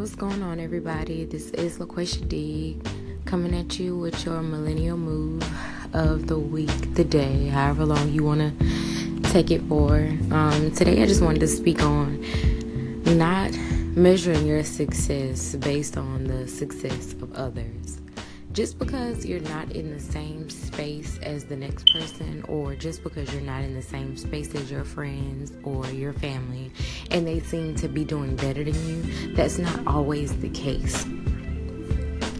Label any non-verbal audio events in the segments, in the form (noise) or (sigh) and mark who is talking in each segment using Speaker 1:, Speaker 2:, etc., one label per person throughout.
Speaker 1: what's going on, everybody? This is LaQuesha D coming at you with your millennial move of the week, the day, however long you want to take it for. Um, today, I just wanted to speak on not measuring your success based on the success of others just because you're not in the same space as the next person, or just because you're not in the same space as your friends or your family, and they seem to be doing better than you, that's not always the case.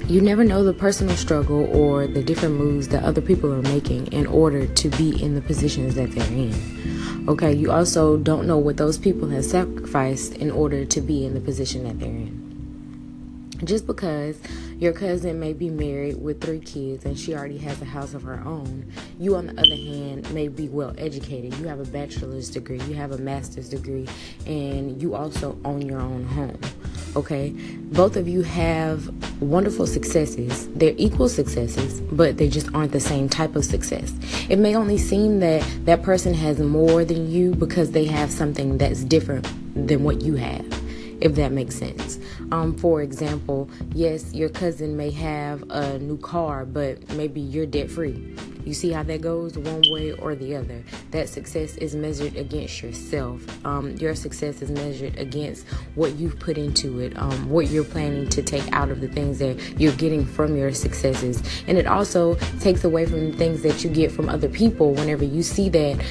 Speaker 1: You never know the personal struggle or the different moves that other people are making in order to be in the positions that they're in. Okay, you also don't know what those people have sacrificed in order to be in the position that they're in. Just because your cousin may be married with three kids and she already has a house of her own, you, on the other hand, may be well educated. You have a bachelor's degree, you have a master's degree, and you also own your own home. Okay? Both of you have wonderful successes. They're equal successes, but they just aren't the same type of success. It may only seem that that person has more than you because they have something that's different than what you have if that makes sense. Um, for example, yes, your cousin may have a new car, but maybe you're debt free. You see how that goes one way or the other. That success is measured against yourself. Um, your success is measured against what you've put into it, um, what you're planning to take out of the things that you're getting from your successes. And it also takes away from the things that you get from other people whenever you see that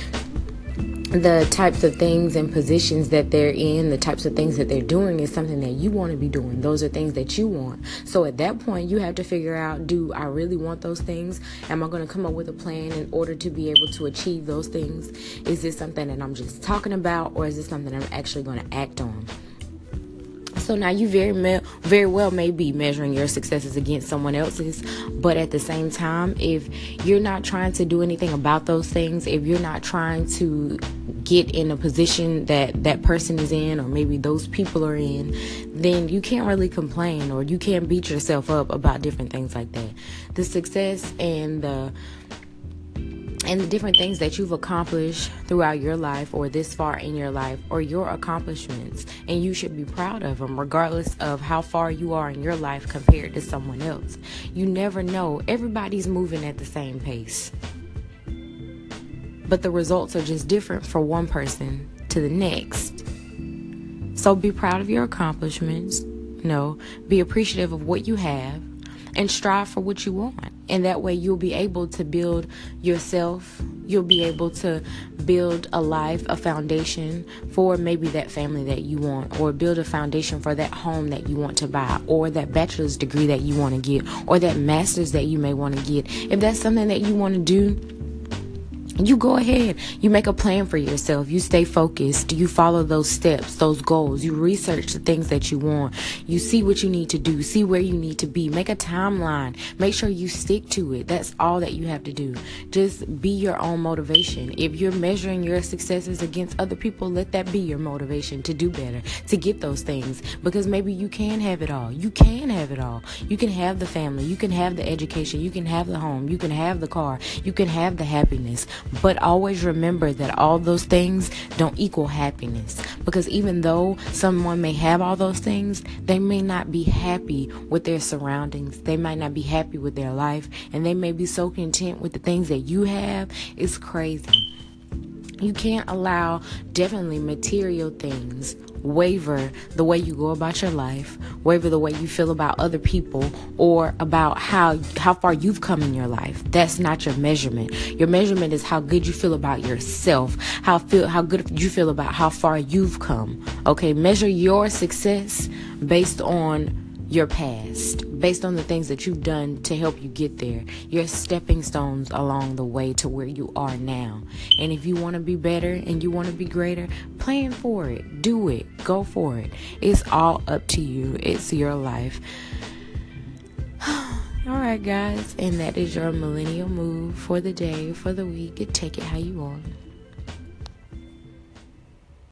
Speaker 1: the types of things and positions that they're in, the types of things that they're doing is something that you want to be doing. Those are things that you want. So at that point, you have to figure out do I really want those things? Am I going to come up with a plan in order to be able to achieve those things? Is this something that I'm just talking about, or is this something I'm actually going to act on? So now you very me- very well may be measuring your successes against someone else's, but at the same time, if you're not trying to do anything about those things, if you're not trying to get in a position that that person is in or maybe those people are in, then you can't really complain or you can't beat yourself up about different things like that. The success and the and the different things that you've accomplished throughout your life or this far in your life or your accomplishments and you should be proud of them regardless of how far you are in your life compared to someone else. You never know. Everybody's moving at the same pace but the results are just different for one person to the next so be proud of your accomplishments you know be appreciative of what you have and strive for what you want. And that way you'll be able to build yourself. You'll be able to build a life, a foundation for maybe that family that you want, or build a foundation for that home that you want to buy, or that bachelor's degree that you want to get, or that master's that you may want to get. If that's something that you want to do, you go ahead. You make a plan for yourself. You stay focused. You follow those steps, those goals. You research the things that you want. You see what you need to do. See where you need to be. Make a timeline. Make sure you stick to it. That's all that you have to do. Just be your own motivation. If you're measuring your successes against other people, let that be your motivation to do better, to get those things. Because maybe you can have it all. You can have it all. You can have the family. You can have the education. You can have the home. You can have the car. You can have the happiness but always remember that all those things don't equal happiness. Because even though someone may have all those things, they may not be happy with their surroundings. They might not be happy with their life. And they may be so content with the things that you have. It's crazy. You can't allow definitely material things waver the way you go about your life, waver the way you feel about other people or about how how far you've come in your life. That's not your measurement. Your measurement is how good you feel about yourself, how feel how good you feel about how far you've come. Okay, measure your success based on your past, based on the things that you've done to help you get there, your stepping stones along the way to where you are now. And if you want to be better and you want to be greater, plan for it, do it, go for it. It's all up to you, it's your life. (sighs) all right, guys, and that is your millennial move for the day, for the week. Take it how you want.